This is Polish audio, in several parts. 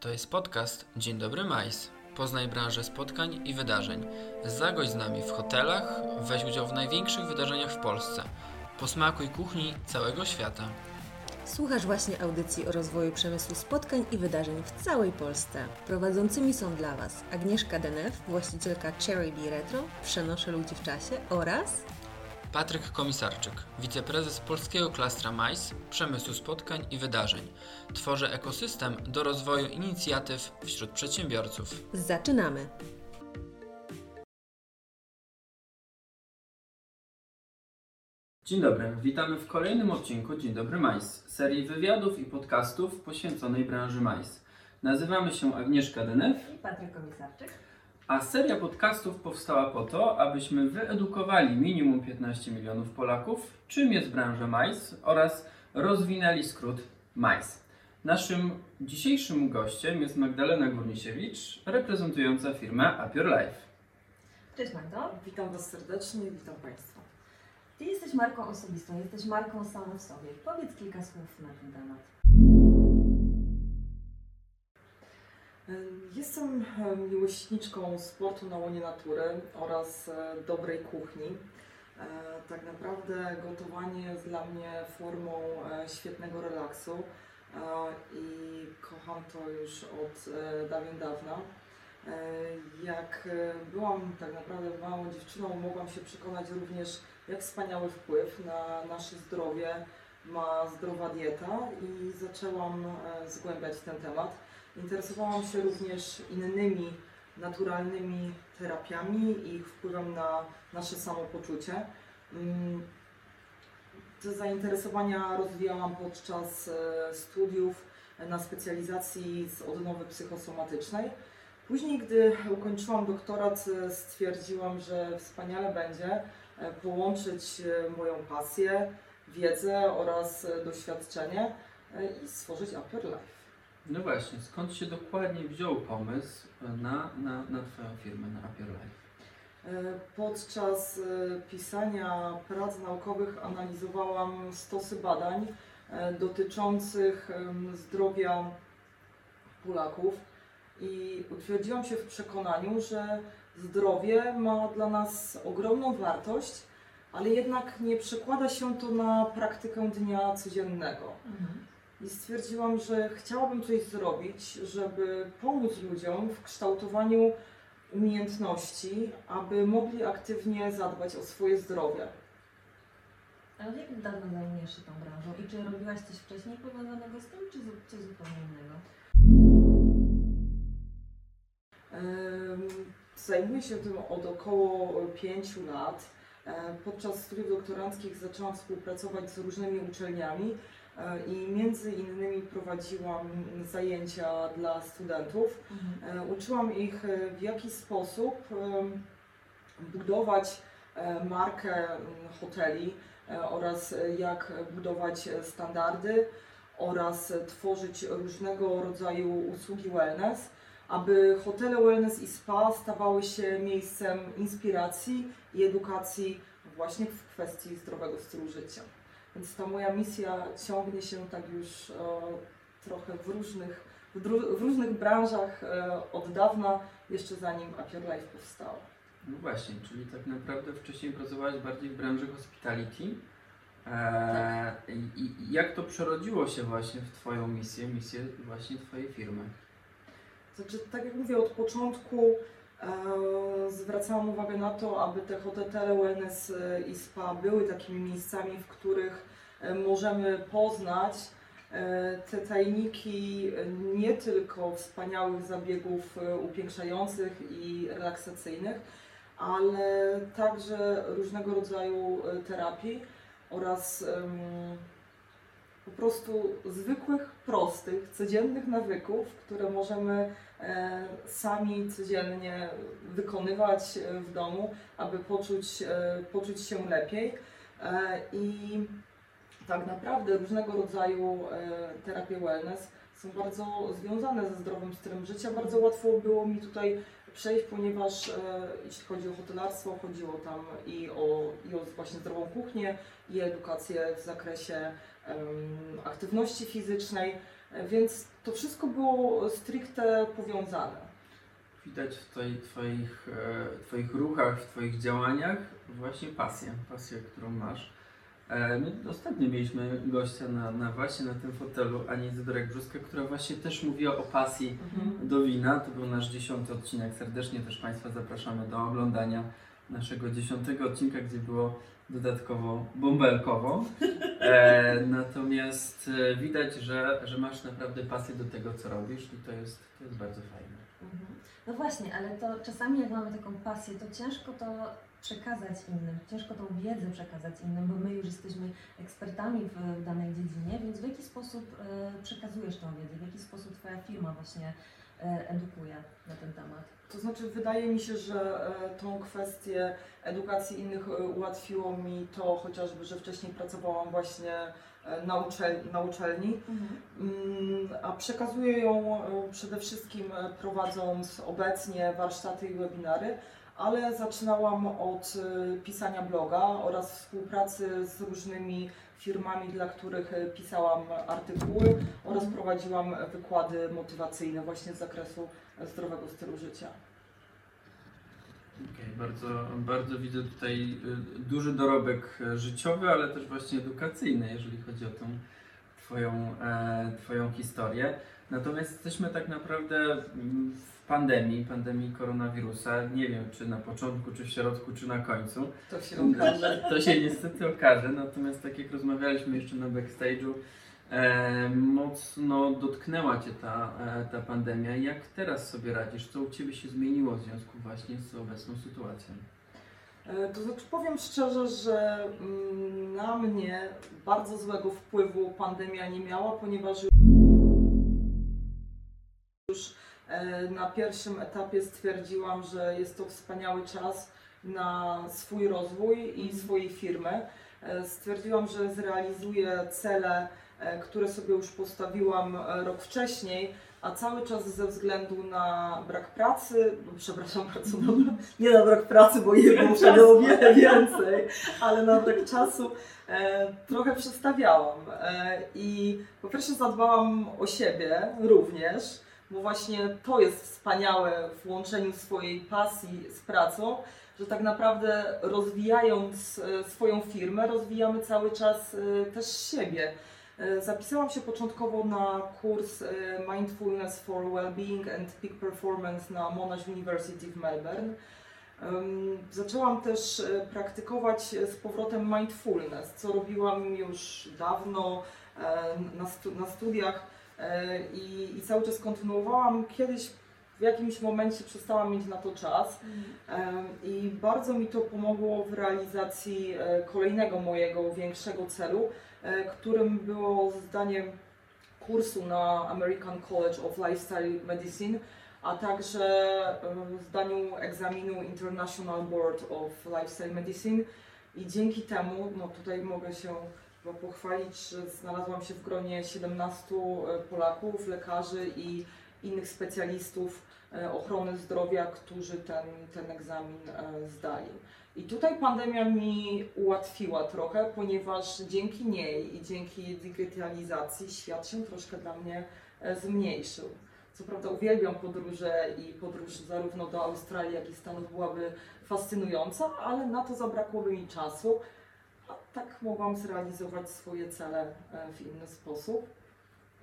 To jest podcast Dzień Dobry Majs. Poznaj branżę spotkań i wydarzeń. Zagość z nami w hotelach, weź udział w największych wydarzeniach w Polsce. Posmakuj kuchni całego świata. Słuchasz właśnie audycji o rozwoju przemysłu spotkań i wydarzeń w całej Polsce. Prowadzącymi są dla Was Agnieszka Denef, właścicielka Cherry Bee Retro, Przenoszę ludzi w czasie oraz Patryk Komisarczyk, wiceprezes polskiego klastra MAIS, przemysłu spotkań i wydarzeń. Tworzę ekosystem do rozwoju inicjatyw wśród przedsiębiorców. Zaczynamy! Dzień dobry, witamy w kolejnym odcinku Dzień Dobry MAIS, serii wywiadów i podcastów poświęconej branży MAIS. Nazywamy się Agnieszka Denew, i Patryk Komisarczyk. A seria podcastów powstała po to, abyśmy wyedukowali minimum 15 milionów Polaków, czym jest branża MAIS oraz rozwinęli skrót MAIS. Naszym dzisiejszym gościem jest Magdalena Górnisiewicz, reprezentująca firmę Up Your Life. Cześć Magdo. Witam Was serdecznie, witam Państwa. Ty jesteś marką osobistą, jesteś marką samą w sobie. Powiedz kilka słów na ten temat. Jestem miłośniczką sportu na łonie natury oraz e, dobrej kuchni. E, Tak naprawdę gotowanie jest dla mnie formą e, świetnego relaksu i kocham to już od dawien dawna. Jak byłam tak naprawdę małą dziewczyną, mogłam się przekonać również, jak wspaniały wpływ na nasze zdrowie ma zdrowa dieta i zaczęłam zgłębiać ten temat. Interesowałam się również innymi naturalnymi terapiami i ich wpływem na nasze samopoczucie. Mm, Te zainteresowania rozwijałam podczas e, studiów na specjalizacji z odnowy psychosomatycznej. Później, gdy ukończyłam doktorat, e, stwierdziłam, że wspaniale będzie e, połączyć moją pasję, wiedzę oraz doświadczenie i stworzyć Up Your Life. No właśnie, skąd się dokładnie wziął pomysł na, na, na Twoją firmę, na Your Life? E, Podczas e, pisania prac naukowych analizowałam stosy badań e, dotyczących zdrowia Polaków i utwierdziłam się w przekonaniu, że zdrowie ma dla nas ogromną wartość, ale jednak nie przekłada się to na praktykę dnia codziennego. I stwierdziłam, że chciałabym coś zrobić, żeby pomóc ludziom w kształtowaniu umiejętności, aby mogli aktywnie zadbać o swoje zdrowie. A od jak dawno zajmujesz się tą branżą i czy robiłaś coś wcześniej powiązanego z tym, czy zu- coś zupełnie innego? Em, Zajmuję się tym od około 5 lat. E, Podczas studiów doktoranckich zaczęłam współpracować z różnymi uczelniami i między innymi prowadziłam zajęcia dla studentów. E, Uczyłam ich, e, w jaki sposób budować e, markę hoteli e, oraz e, jak budować e, standardy oraz e, tworzyć różnego rodzaju usługi wellness, aby hotele wellness i spa stawały się miejscem inspiracji i edukacji właśnie w kwestii zdrowego stylu życia. Więc ta moja misja ciągnie się tak już e, trochę w różnych w, w różnych branżach e, od dawna, jeszcze zanim Your Life powstało. No właśnie, czyli tak naprawdę wcześniej pracowałaś bardziej w branży hospitality. Eee, i, I jak to przerodziło się właśnie w Twoją misję, misję właśnie Twojej firmy? Znaczy, tak jak mówię, od początku e, zwracałam uwagę na to, aby te hotele wellness e, i spa były takimi miejscami, w których e, możemy poznać e, te tajniki e, nie tylko wspaniałych zabiegów e, upiększających i relaksacyjnych, ale także różnego rodzaju e, terapii oraz po prostu zwykłych, prostych, codziennych nawyków, które możemy e, sami codziennie wykonywać e, w domu, aby poczuć, e, poczuć się lepiej. E, I tak naprawdę różnego rodzaju e, terapie wellness są bardzo związane ze zdrowym stylem życia. Bardzo łatwo było mi tutaj przejść, ponieważ e, jeśli chodzi o hotelarstwo, chodziło tam i o, i o właśnie zdrową kuchnię, i edukację w zakresie aktywności fizycznej. E, Więc to wszystko było stricte powiązane. Widać w tutaj twoich, twoich ruchach, w Twoich działaniach właśnie pasję, pasję, którą masz. E, My ostatnio mieliśmy gościa na, na właśnie na tym fotelu, Ani Zydorek-Brzuska, która właśnie też mówiła o pasji do wina. To był nasz dziesiąty odcinek. Serdecznie też Państwa zapraszamy do oglądania naszego dziesiątego odcinka, gdzie było dodatkowo bąbelkowo. E, natomiast e, widać, że, że masz naprawdę pasję do tego, co robisz i to jest, to jest bardzo fajne. Mhm. No właśnie, ale to czasami jak mamy taką pasję, to ciężko to przekazać innym, ciężko tą wiedzę przekazać innym, bo my już jesteśmy ekspertami w danej dziedzinie, więc w jaki sposób e, przekazujesz tą wiedzę, w jaki sposób Twoja firma właśnie e, edukuje na ten temat? To znaczy, wydaje mi się, że e, tą kwestię edukacji innych ułatwiło mi to chociażby, że wcześniej pracowałam właśnie na, uczel na uczelni, Mm, a przekazuję ją przede wszystkim prowadząc obecnie warsztaty i webinary, ale zaczynałam od e, pisania bloga oraz współpracy z różnymi firmami, dla których e, pisałam artykuły oraz Mhm. prowadziłam wykłady motywacyjne właśnie z zakresu zdrowego stylu życia. Okej, bardzo, bardzo widzę tutaj y, duży dorobek życiowy, ale też właśnie edukacyjny, jeżeli chodzi o tą Twoją, e, twoją historię. Natomiast jesteśmy tak naprawdę mm, w pandemii, pandemii koronawirusa. Nie wiem, czy na początku, czy w środku, czy na końcu. To się okaże. To się niestety okaże, natomiast tak jak rozmawialiśmy jeszcze na backstage'u, e, mocno dotknęła Cię ta, e, ta pandemia. Jak teraz sobie radzisz? Co u Ciebie się zmieniło w związku właśnie z obecną sytuacją? E, To znaczy powiem szczerze, że mm, na mnie bardzo złego wpływu pandemia nie miała, ponieważ już e, na pierwszym etapie stwierdziłam, że jest to wspaniały czas na swój rozwój i swojej firmy. E, Stwierdziłam, że zrealizuję cele, e, które sobie już postawiłam rok wcześniej, a cały czas ze względu na brak pracy, no, przepraszam bardzo, no, nie na brak pracy, bo jej wtedy o wiele więcej, ale na brak czasu trochę przestawiałam. I po pierwsze zadbałam o siebie również, bo właśnie to jest wspaniałe w łączeniu swojej pasji z pracą, że tak naprawdę rozwijając e, swoją firmę, rozwijamy cały czas e, też siebie. E, Zapisałam się początkowo na kurs Mindfulness for Wellbeing and Peak Performance na Monash University w Melbourne. Zaczęłam też praktykować z powrotem mindfulness, co robiłam już dawno na, stu, na studiach i, i cały czas kontynuowałam. Kiedyś w jakimś momencie przestałam mieć na to czas. Em, i bardzo mi to pomogło w realizacji e, kolejnego mojego większego celu, e, którym było zdanie kursu na American College of Lifestyle Medicine, a także e, zdaniu egzaminu International Board of Lifestyle Medicine. I dzięki temu, no tutaj mogę się chyba pochwalić, że znalazłam się w gronie 17 Polaków, lekarzy i innych specjalistów e, ochrony zdrowia, którzy ten, ten egzamin e, zdali. I tutaj pandemia mi ułatwiła trochę, ponieważ dzięki niej i dzięki digitalizacji świat się troszkę dla mnie e, zmniejszył. Co prawda uwielbiam podróże i podróż zarówno do Australii, jak i Stanów byłaby fascynująca, ale na to zabrakłoby mi czasu, tak mogłam zrealizować swoje cele e, w inny sposób.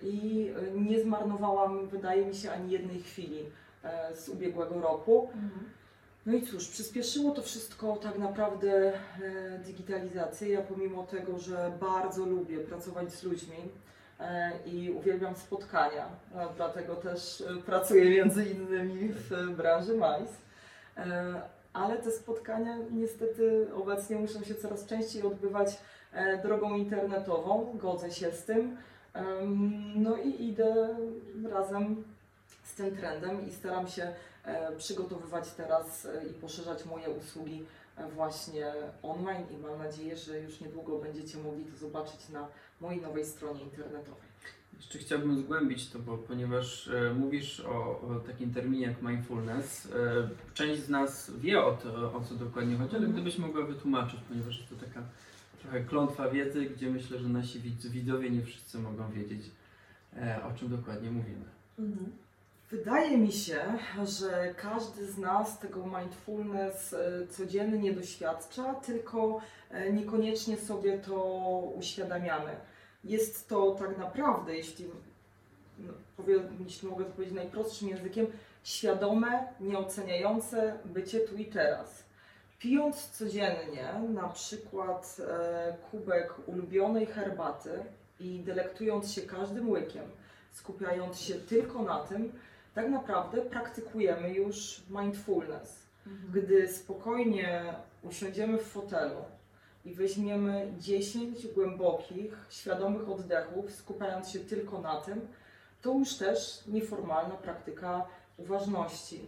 I e, nie zmarnowałam, wydaje mi się, ani jednej chwili e, z ubiegłego roku. No i cóż, przyspieszyło to wszystko tak naprawdę digitalizację. Ja pomimo tego, że bardzo lubię pracować z ludźmi i uwielbiam spotkania, e, dlatego też pracuję między innymi w branży MICE. Ale te spotkania niestety obecnie muszą się coraz częściej odbywać e, drogą internetową, godzę się z tym. No i idę razem z tym trendem i staram się e, przygotowywać teraz e, i poszerzać moje usługi właśnie online i mam nadzieję, że już niedługo będziecie mogli to zobaczyć na mojej nowej stronie internetowej. Jeszcze chciałbym zgłębić to, bo ponieważ e, mówisz o, o takim terminie jak mindfulness, e, część z nas wie o, to, o co dokładnie chodzi, ale Mhm. gdybyś mogła wytłumaczyć, ponieważ jest to taka trochę klątwa wiedzy, gdzie myślę, że nasi widz, widzowie nie wszyscy mogą wiedzieć, e, o czym dokładnie mówimy. Mhm. Wydaje mi się, że każdy z nas tego mindfulness e, codziennie doświadcza, tylko e, niekoniecznie sobie to uświadamiamy. Jest to tak naprawdę, jeśli, no, powie, jeśli mogę to powiedzieć najprostszym językiem, świadome, nieoceniające bycie tu i teraz. Pijąc codziennie na przykład e, kubek ulubionej herbaty i delektując się każdym łykiem, skupiając się tylko na tym, tak naprawdę praktykujemy już mindfulness. Gdy spokojnie usiądziemy w fotelu i weźmiemy 10 głębokich, świadomych oddechów, skupiając się tylko na tym, to już też nieformalna praktyka uważności.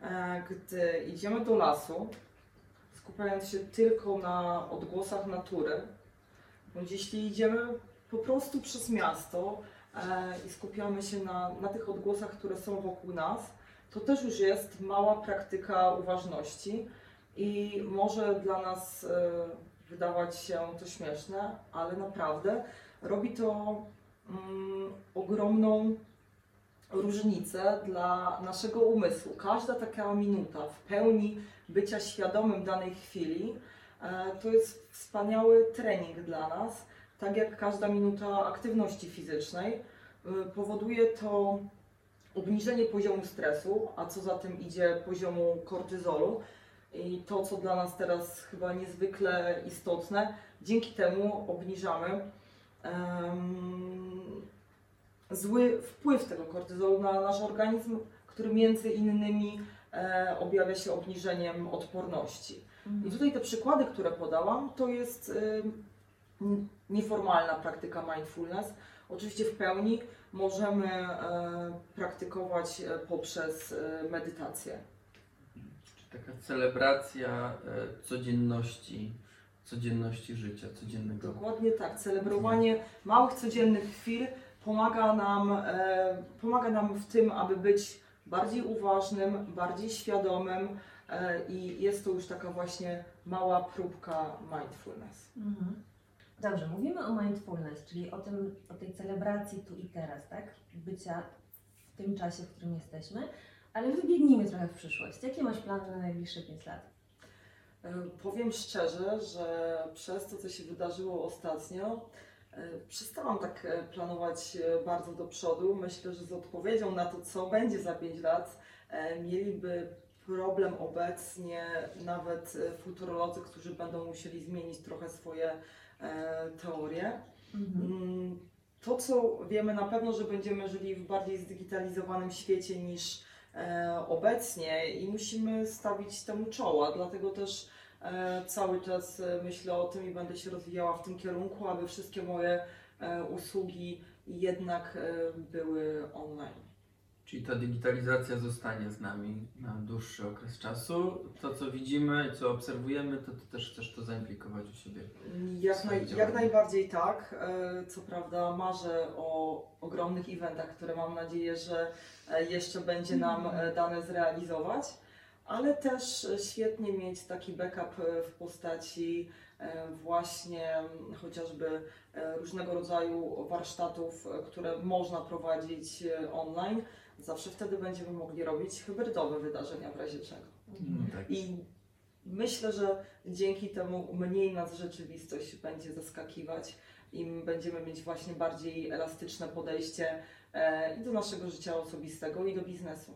E, Gdy idziemy do lasu, skupiając się tylko na odgłosach natury, bądź jeśli idziemy po prostu przez miasto e, i skupiamy się na, na tych odgłosach, które są wokół nas, to też już jest mała praktyka uważności i może dla nas e, wydawać się to śmieszne, ale naprawdę robi to mm, ogromną różnicę dla naszego umysłu. Każda taka minuta w pełni bycia świadomym danej chwili e, to jest wspaniały trening dla nas, tak jak każda minuta aktywności fizycznej. E, Powoduje to obniżenie poziomu stresu, a co za tym idzie poziomu kortyzolu. I to, co dla nas teraz chyba niezwykle istotne, dzięki temu obniżamy em, zły wpływ tego kortyzolu na nasz organizm, który między innymi e, objawia się obniżeniem odporności. I tutaj te przykłady, które podałam, to jest y, nieformalna praktyka mindfulness. Oczywiście w pełni możemy e, praktykować e, poprzez e, medytację. Taka celebracja e, codzienności, codzienności życia, codziennego. Dokładnie tak. Celebrowanie małych codziennych chwil pomaga nam, e, pomaga nam w tym, aby być bardziej uważnym, bardziej świadomym e, i jest to już taka właśnie mała próbka mindfulness. Mhm. Dobrze, mówimy o mindfulness, czyli o, tym, o tej celebracji tu i teraz, tak? Bycia w tym czasie, w którym jesteśmy, ale wybiegnijmy trochę w przyszłość. Jakie masz plany na najbliższe 5 lat? E, Powiem szczerze, że przez to, co się wydarzyło ostatnio, e, przestałam tak e, planować bardzo do przodu. Myślę, że z odpowiedzią na to, co będzie za 5 lat, mieliby problem obecnie nawet futurolodzy, którzy będą musieli zmienić trochę swoje teorie. Mm, To, co wiemy na pewno, że będziemy żyli w bardziej zdigitalizowanym świecie niż obecnie i musimy stawić temu czoła. Dlatego też e, cały czas e, myślę o tym i będę się rozwijała w tym kierunku, aby wszystkie moje e, usługi jednak e, były online. Czyli ta digitalizacja zostanie z nami na dłuższy okres czasu. To, co widzimy, co obserwujemy, to też chcesz to zaimplikować u siebie. Jak, naj, jak najbardziej tak. E, Co prawda marzę o ogromnych eventach, które mam nadzieję, że e, jeszcze będzie nam e, dane zrealizować, ale też świetnie mieć taki backup w postaci właśnie chociażby różnego rodzaju warsztatów, które można prowadzić online. Zawsze wtedy będziemy mogli robić hybrydowe wydarzenia w razie czego. No tak. I myślę, że dzięki temu mniej nas rzeczywistość będzie zaskakiwać i będziemy mieć właśnie bardziej elastyczne podejście e, i do naszego życia osobistego, i do biznesu.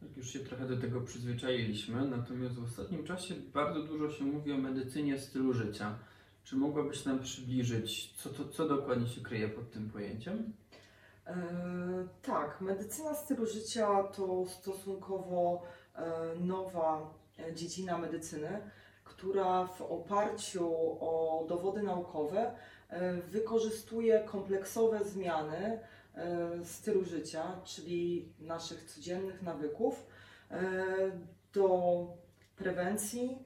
Tak, już się trochę do tego przyzwyczailiśmy, natomiast w ostatnim czasie bardzo dużo się mówi o medycynie stylu życia. Czy mogłabyś nam przybliżyć, co, to, co dokładnie się kryje pod tym pojęciem? E, tak, medycyna stylu życia to stosunkowo e, nowa e, dziedzina medycyny, która w oparciu o dowody naukowe wykorzystuje kompleksowe zmiany stylu życia, czyli naszych codziennych nawyków, do prewencji,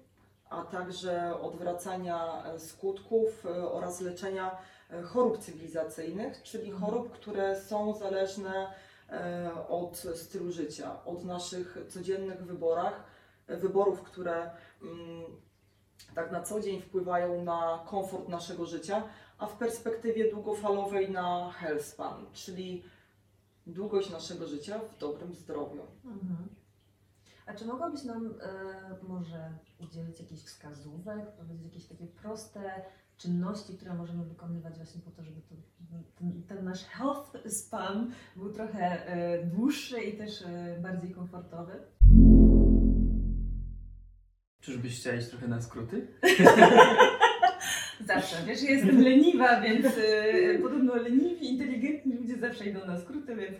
a także odwracania skutków oraz leczenia chorób cywilizacyjnych, czyli chorób, które są zależne e, od stylu życia, od naszych codziennych wyborach, wyborów, które mm, tak na co dzień wpływają na komfort naszego życia, a w perspektywie długofalowej na health span, czyli długość naszego życia w dobrym zdrowiu. Mhm. A czy mogłabyś nam e, może udzielić jakichś wskazówek, powiedzieć jakieś takie proste czynności, które możemy wykonywać właśnie po to, żeby to, ten, ten nasz health span był trochę e, dłuższy i też e, bardziej komfortowy? Czyżbyś chciała iść trochę na skróty? Zawsze, wiesz, ja jestem leniwa, więc e, podobno leniwi, inteligentni ludzie zawsze idą na skróty, więc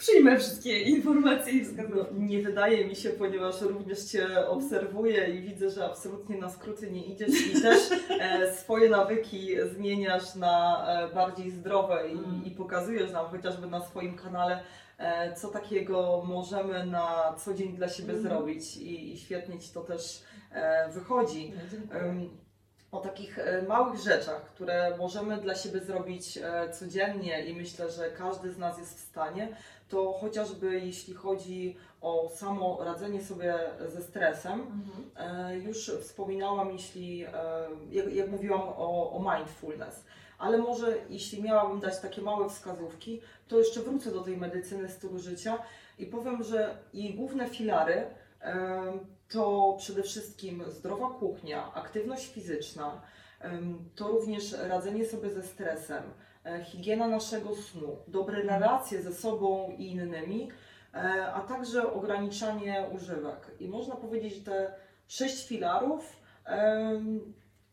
przyjmę wszystkie informacje i No, wskazówki. nie wydaje mi się, ponieważ również Cię obserwuję i widzę, że absolutnie na skróty nie idziesz i też e, swoje nawyki zmieniasz na e, bardziej zdrowe Mm. i, i pokazujesz nam chociażby na swoim kanale, e, co takiego możemy na co dzień dla siebie Mhm. zrobić i, i świetnie Ci to też wychodzi. No, o takich e, małych rzeczach, które możemy dla siebie zrobić e, codziennie i myślę, że każdy z nas jest w stanie, to chociażby jeśli chodzi o samo radzenie sobie ze stresem, Mhm. e, już wspominałam, jeśli, jak, jak mówiłam o, o mindfulness. Ale może jeśli miałabym dać takie małe wskazówki, to jeszcze wrócę do tej medycyny stylu życia i powiem, że jej główne filary to przede wszystkim zdrowa kuchnia, aktywność fizyczna, to również radzenie sobie ze stresem, e, higiena naszego snu, dobre relacje ze sobą i innymi, e, a także ograniczanie używek. I można powiedzieć, że te sześć filarów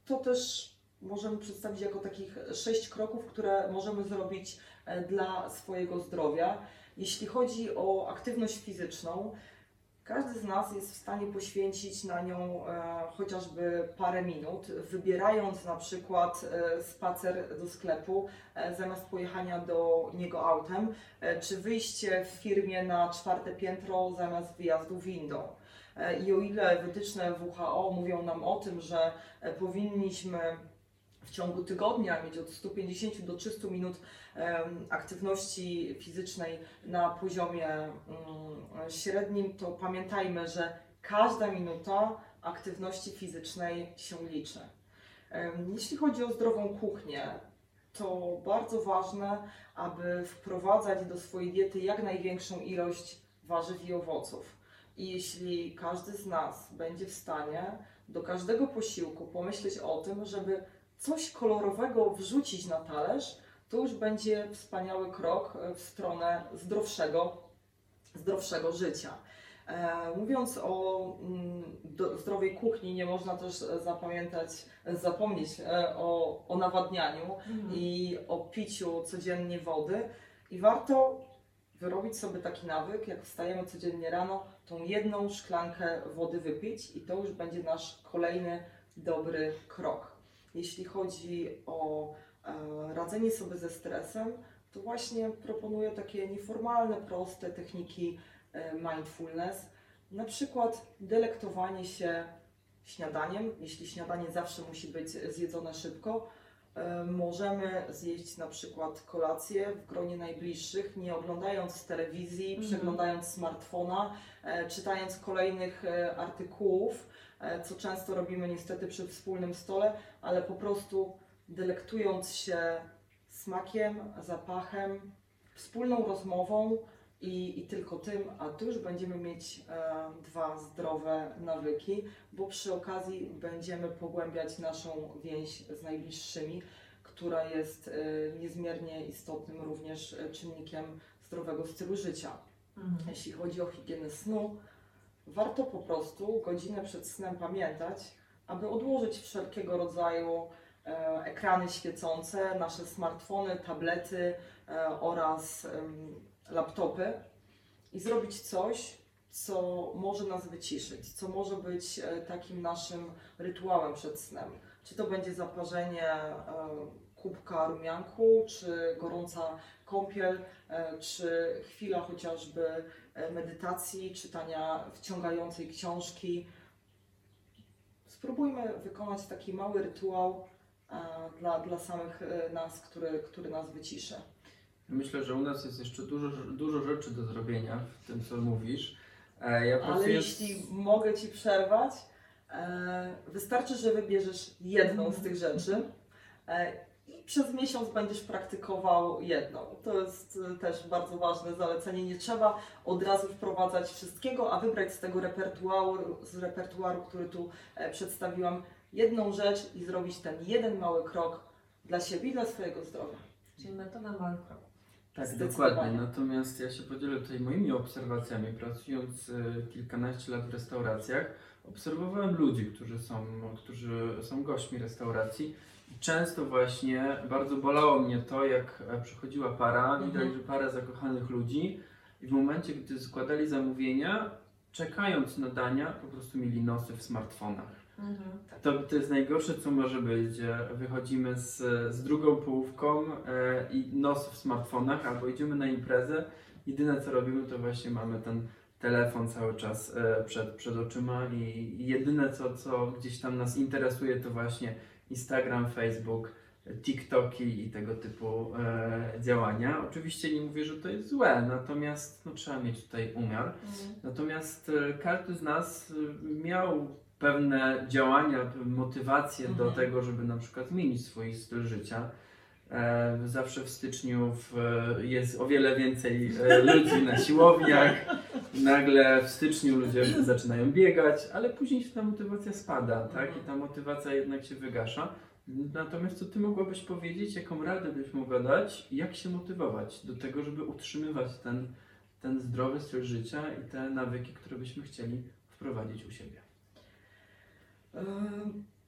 to też możemy przedstawić jako takich sześć kroków, które możemy zrobić e, dla swojego zdrowia. Jeśli chodzi o aktywność fizyczną, każdy z nas jest w stanie poświęcić na nią e, chociażby parę minut, wybierając na przykład e, spacer do sklepu e, zamiast pojechania do niego autem, czy wyjście w firmie na czwarte piętro zamiast wyjazdu windą. I o ile wytyczne WHO mówią nam o tym, że powinniśmy w ciągu tygodnia mieć od 150 do 300 minut aktywności fizycznej na poziomie mm, średnim, to pamiętajmy, że każda minuta aktywności fizycznej się liczy. Jeśli chodzi o zdrową kuchnię, to bardzo ważne, aby wprowadzać do swojej diety jak największą ilość warzyw i owoców. I jeśli każdy z nas będzie w stanie do każdego posiłku pomyśleć o tym, żeby coś kolorowego wrzucić na talerz, to już będzie wspaniały krok e, w stronę zdrowszego, zdrowszego życia. E, mówiąc o mm, zdrowej kuchni, nie można też e, zapamiętać, zapomnieć o, o nawadnianiu Mhm. i o piciu codziennie wody. I warto wyrobić sobie taki nawyk, jak wstajemy codziennie rano, tą jedną szklankę wody wypić i to już będzie nasz kolejny dobry krok. Jeśli chodzi o e, radzenie sobie ze stresem, to właśnie proponuję takie nieformalne, proste techniki e, mindfulness. Na przykład delektowanie się śniadaniem, jeśli śniadanie zawsze musi być zjedzone szybko, e, możemy zjeść na przykład kolację w gronie najbliższych, nie oglądając telewizji, Mhm. przeglądając smartfona, czytając kolejnych artykułów, co często robimy niestety przy wspólnym stole, ale po prostu delektując się smakiem, zapachem, wspólną rozmową i, i tylko tym, a tu już będziemy mieć e, dwa zdrowe nawyki, bo przy okazji będziemy pogłębiać naszą więź z najbliższymi, która jest e, niezmiernie istotnym również e, czynnikiem zdrowego stylu życia. Mhm. Jeśli chodzi o higienę snu, warto po prostu godzinę przed snem pamiętać, aby odłożyć wszelkiego rodzaju e, ekrany świecące, nasze smartfony, tablety e, oraz laptopy i zrobić coś, co może nas wyciszyć, co może być e, takim naszym rytuałem przed snem. Czy to będzie zaparzenie kubka rumianku, czy gorąca kąpiel, czy chwila chociażby medytacji, czytania wciągającej książki. Spróbujmy wykonać taki mały rytuał e, dla, dla samych e, nas, który, który nas wyciszy. Myślę, że u nas jest jeszcze dużo, dużo rzeczy do zrobienia w tym, co mówisz. E, Ja Ale z- jeśli mogę Ci przerwać, wystarczy, że wybierzesz jedną z tych rzeczy przez miesiąc będziesz praktykował jedną. To jest y, też bardzo ważne zalecenie. Nie trzeba od razu wprowadzać wszystkiego, a wybrać z tego repertuaru, z repertuaru, który tu e, przedstawiłam, jedną rzecz i zrobić ten jeden mały krok dla siebie i dla swojego zdrowia. Czyli metoda małych kroków. Tak, dokładnie. Natomiast ja się podzielę tutaj moimi obserwacjami. Pracując y, kilkanaście lat w restauracjach, obserwowałem ludzi, którzy są, którzy są gośćmi restauracji. Często właśnie bardzo bolało mnie to, jak e, przychodziła para, Mhm. widać, że para zakochanych ludzi i w momencie, gdy składali zamówienia, czekając na dania, po prostu mieli nosy w smartfonach. To, to jest najgorsze, co może być. gdzie Wychodzimy z, z drugą połówką e, i nos w smartfonach, albo idziemy na imprezę. Jedyne co robimy, to właśnie mamy ten telefon cały czas e, przed, przed oczyma i, i jedyne co, co gdzieś tam nas interesuje, to właśnie Instagram, Facebook, TikToki i tego typu e, działania. Oczywiście nie mówię, że to jest złe, natomiast no, trzeba mieć tutaj umiar. Natomiast e, każdy z nas e, miał pewne działania, motywacje do Mhm. tego, żeby na przykład zmienić swój styl życia. E, zawsze w styczniu w, jest o wiele więcej e, ludzi na siłowniach. Nagle w styczniu ludzie zaczynają biegać, ale później ta motywacja spada, tak? I ta motywacja jednak się wygasza. Natomiast co Ty mogłabyś powiedzieć, jaką radę byś mogła dać, jak się motywować do tego, żeby utrzymywać ten, ten zdrowy styl życia i te nawyki, które byśmy chcieli wprowadzić u siebie?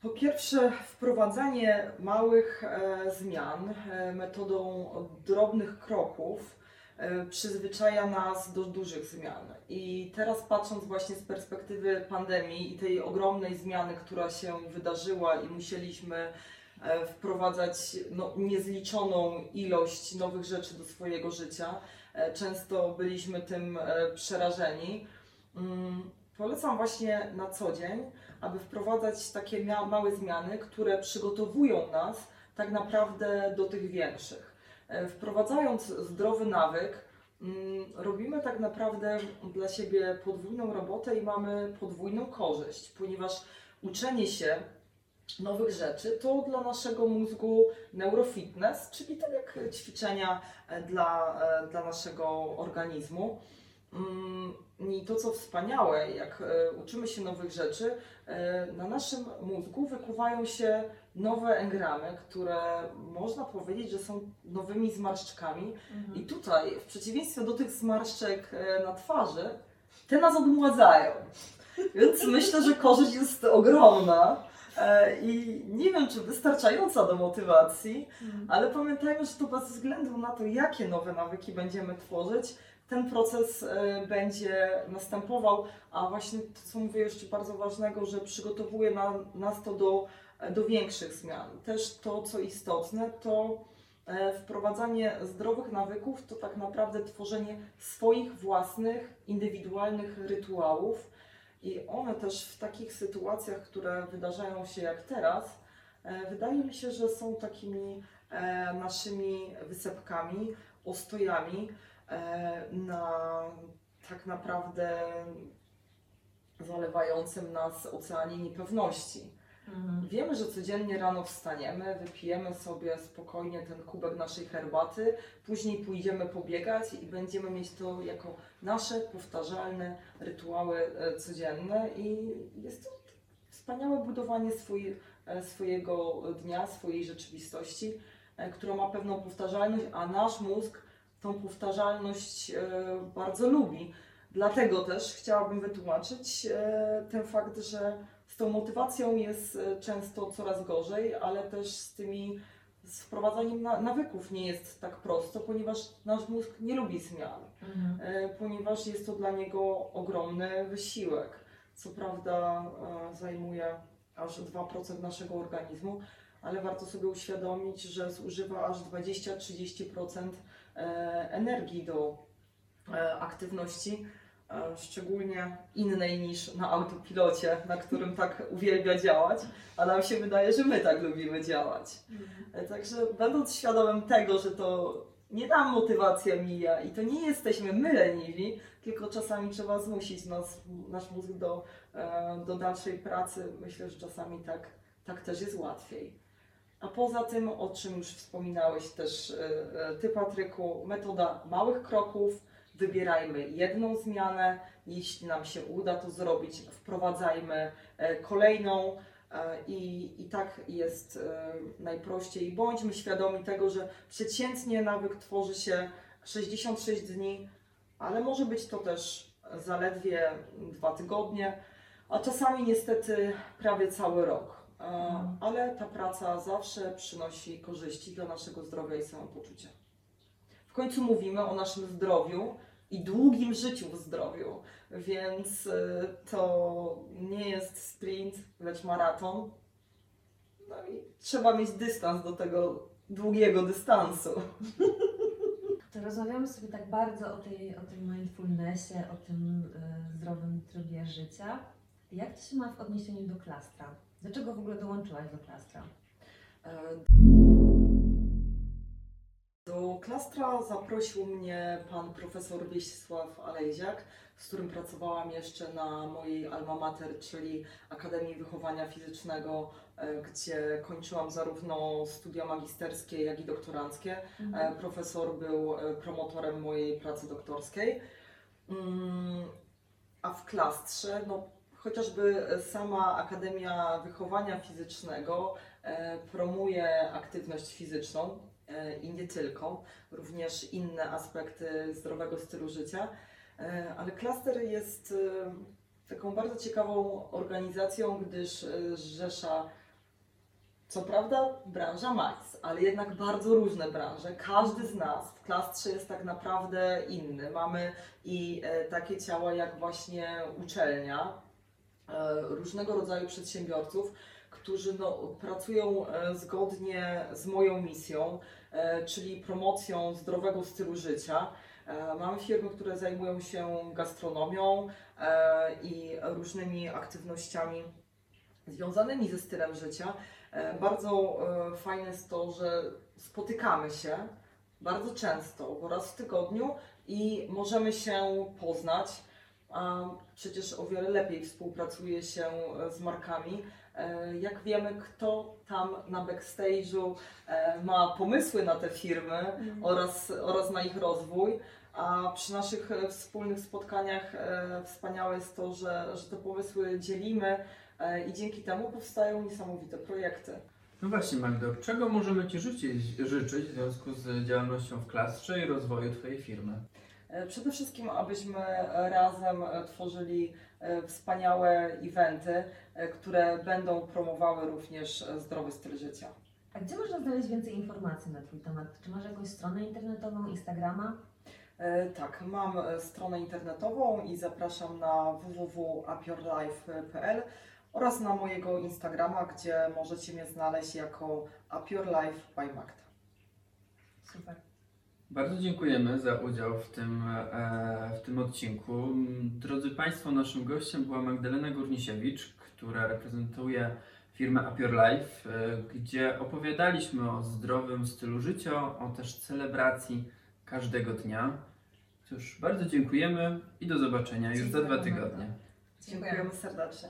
Po pierwsze, wprowadzanie małych e, zmian e, metodą drobnych kroków e, przyzwyczaja nas do dużych zmian. I teraz patrząc właśnie z perspektywy pandemii i tej ogromnej zmiany, która się wydarzyła i musieliśmy wprowadzać no, niezliczoną ilość nowych rzeczy do swojego życia, często byliśmy tym przerażeni. Mm, Polecam właśnie na co dzień aby wprowadzać takie małe zmiany, które przygotowują nas tak naprawdę do tych większych. E, Wprowadzając zdrowy nawyk, mm, robimy tak naprawdę dla siebie podwójną robotę i mamy podwójną korzyść, ponieważ uczenie się nowych rzeczy to dla naszego mózgu neurofitness, czyli tak jak ćwiczenia e, dla, e, dla naszego organizmu. Mm, I to, co wspaniałe, jak e, uczymy się nowych rzeczy, e, na naszym mózgu wykuwają się nowe engramy, które można powiedzieć, że są nowymi zmarszczkami. I tutaj, w przeciwieństwie do tych zmarszczek e, na twarzy, te nas odmładzają. Więc myślę, że korzyść jest ogromna. I nie wiem, czy wystarczająca do motywacji, ale pamiętajmy, że to bez względu na to, jakie nowe nawyki będziemy tworzyć, ten proces e, będzie następował, a właśnie to, co mówię jeszcze bardzo ważnego, że przygotowuje na, nas to do, do większych zmian. Też to, co istotne, to e, wprowadzanie zdrowych nawyków, to tak naprawdę tworzenie swoich własnych, indywidualnych rytuałów i one też w takich sytuacjach, które wydarzają się jak teraz, e, wydaje mi się, że są takimi e, naszymi wysepkami, ostojami na tak naprawdę zalewającym nas oceanie niepewności. Wiemy, że codziennie rano wstaniemy, wypijemy sobie spokojnie ten kubek naszej herbaty, później pójdziemy pobiegać i będziemy mieć to jako nasze powtarzalne rytuały e, codzienne i jest to wspaniałe budowanie swój, e, swojego dnia, swojej rzeczywistości, e, która ma pewną powtarzalność, a nasz mózg tą powtarzalność e, bardzo lubi. Dlatego też chciałabym wytłumaczyć e, ten fakt, że z tą motywacją jest e, często coraz gorzej, ale też z tymi z wprowadzaniem na, nawyków nie jest tak prosto, ponieważ nasz mózg nie lubi zmian, e, ponieważ jest to dla niego ogromny wysiłek. Co prawda zajmuje aż 2% naszego organizmu, ale warto sobie uświadomić, że zużywa aż 20-30% e, energii do e, aktywności, e, szczególnie innej niż na autopilocie, na którym tak uwielbia działać, a nam się wydaje, że my tak lubimy działać. E, Także będąc świadomym tego, że to nie nam motywacja mija i to nie jesteśmy my leniwi, tylko czasami trzeba zmusić nas, nasz mózg do, e, do dalszej pracy. Myślę, że czasami tak, tak też jest łatwiej. A poza tym, o czym już wspominałeś też e, e, Ty, Patryku, metoda małych kroków. Wybierajmy jedną zmianę. Jeśli nam się uda to zrobić, wprowadzajmy e, kolejną. I, I tak jest najprościej. Bądźmy świadomi tego, że przeciętnie nawyk tworzy się 66 dni, ale może być to też zaledwie dwa tygodnie, a czasami niestety prawie cały rok. E. Ale ta praca zawsze przynosi korzyści dla naszego zdrowia i samopoczucia. W końcu mówimy o naszym zdrowiu i długim życiu w zdrowiu, więc e, to nie jest sprint, lecz maraton. No i trzeba mieć dystans do tego długiego dystansu. To rozmawiamy sobie tak bardzo o, tej, o tym mindfulnessie, o tym y, zdrowym trybie życia. Jak to się ma w odniesieniu do klastra? Dlaczego w ogóle dołączyłaś do klastra? Do klastra zaprosił mnie pan profesor Wiesław Alejziak, z którym pracowałam jeszcze na mojej alma mater, czyli Akademii Wychowania Fizycznego, e, gdzie kończyłam zarówno studia magisterskie, jak i doktoranckie. E, Profesor był e, promotorem mojej pracy doktorskiej. Mm, A w klastrze, no, chociażby sama Akademia Wychowania Fizycznego e, promuje aktywność fizyczną e, i nie tylko, również inne aspekty zdrowego stylu życia. E, Ale klaster jest taką bardzo ciekawą organizacją, gdyż zrzesza co prawda branża Max, ale jednak bardzo różne branże. Każdy z nas w klastrze jest tak naprawdę inny. Mamy i takie ciała jak właśnie uczelnia, różnego rodzaju przedsiębiorców, którzy no, pracują e, zgodnie z moją misją, e, czyli promocją zdrowego stylu życia. E, Mamy firmy, które zajmują się gastronomią e, i różnymi aktywnościami związanymi ze stylem życia. E, Bardzo e, fajne jest to, że spotykamy się bardzo często, bo raz w tygodniu i możemy się poznać. A przecież o wiele lepiej współpracuje się e, z markami. E, Jak wiemy, kto tam na backstage'u e, ma pomysły na te firmy oraz, oraz na ich rozwój. A przy naszych wspólnych spotkaniach wspaniałe jest to, że, że te pomysły dzielimy i dzięki temu powstają niesamowite projekty. No właśnie, Magdo, czego możemy Ci życzyć, życzyć w związku z działalnością w klastrze i rozwoju Twojej firmy? E, Przede wszystkim, abyśmy razem e, tworzyli e, wspaniałe eventy, e, które będą promowały również e, zdrowy styl życia. A gdzie można znaleźć więcej informacji na Twój temat? Czy masz jakąś stronę internetową, Instagrama? E, Tak, mam e, stronę internetową i zapraszam na www.upyourlife.pl oraz na mojego Instagrama, gdzie możecie mnie znaleźć jako Up Your Life by Magda. Super. Bardzo dziękujemy za udział w tym, e, w tym odcinku. Drodzy Państwo, naszym gościem była Magdalena Górnisiewicz, która reprezentuje firmę Up Your Life, e, gdzie opowiadaliśmy o zdrowym stylu życia, o też celebracji każdego dnia. Cóż, bardzo dziękujemy i do zobaczenia już za dwa Dziękujemy. tygodnie. Dziękujemy serdecznie.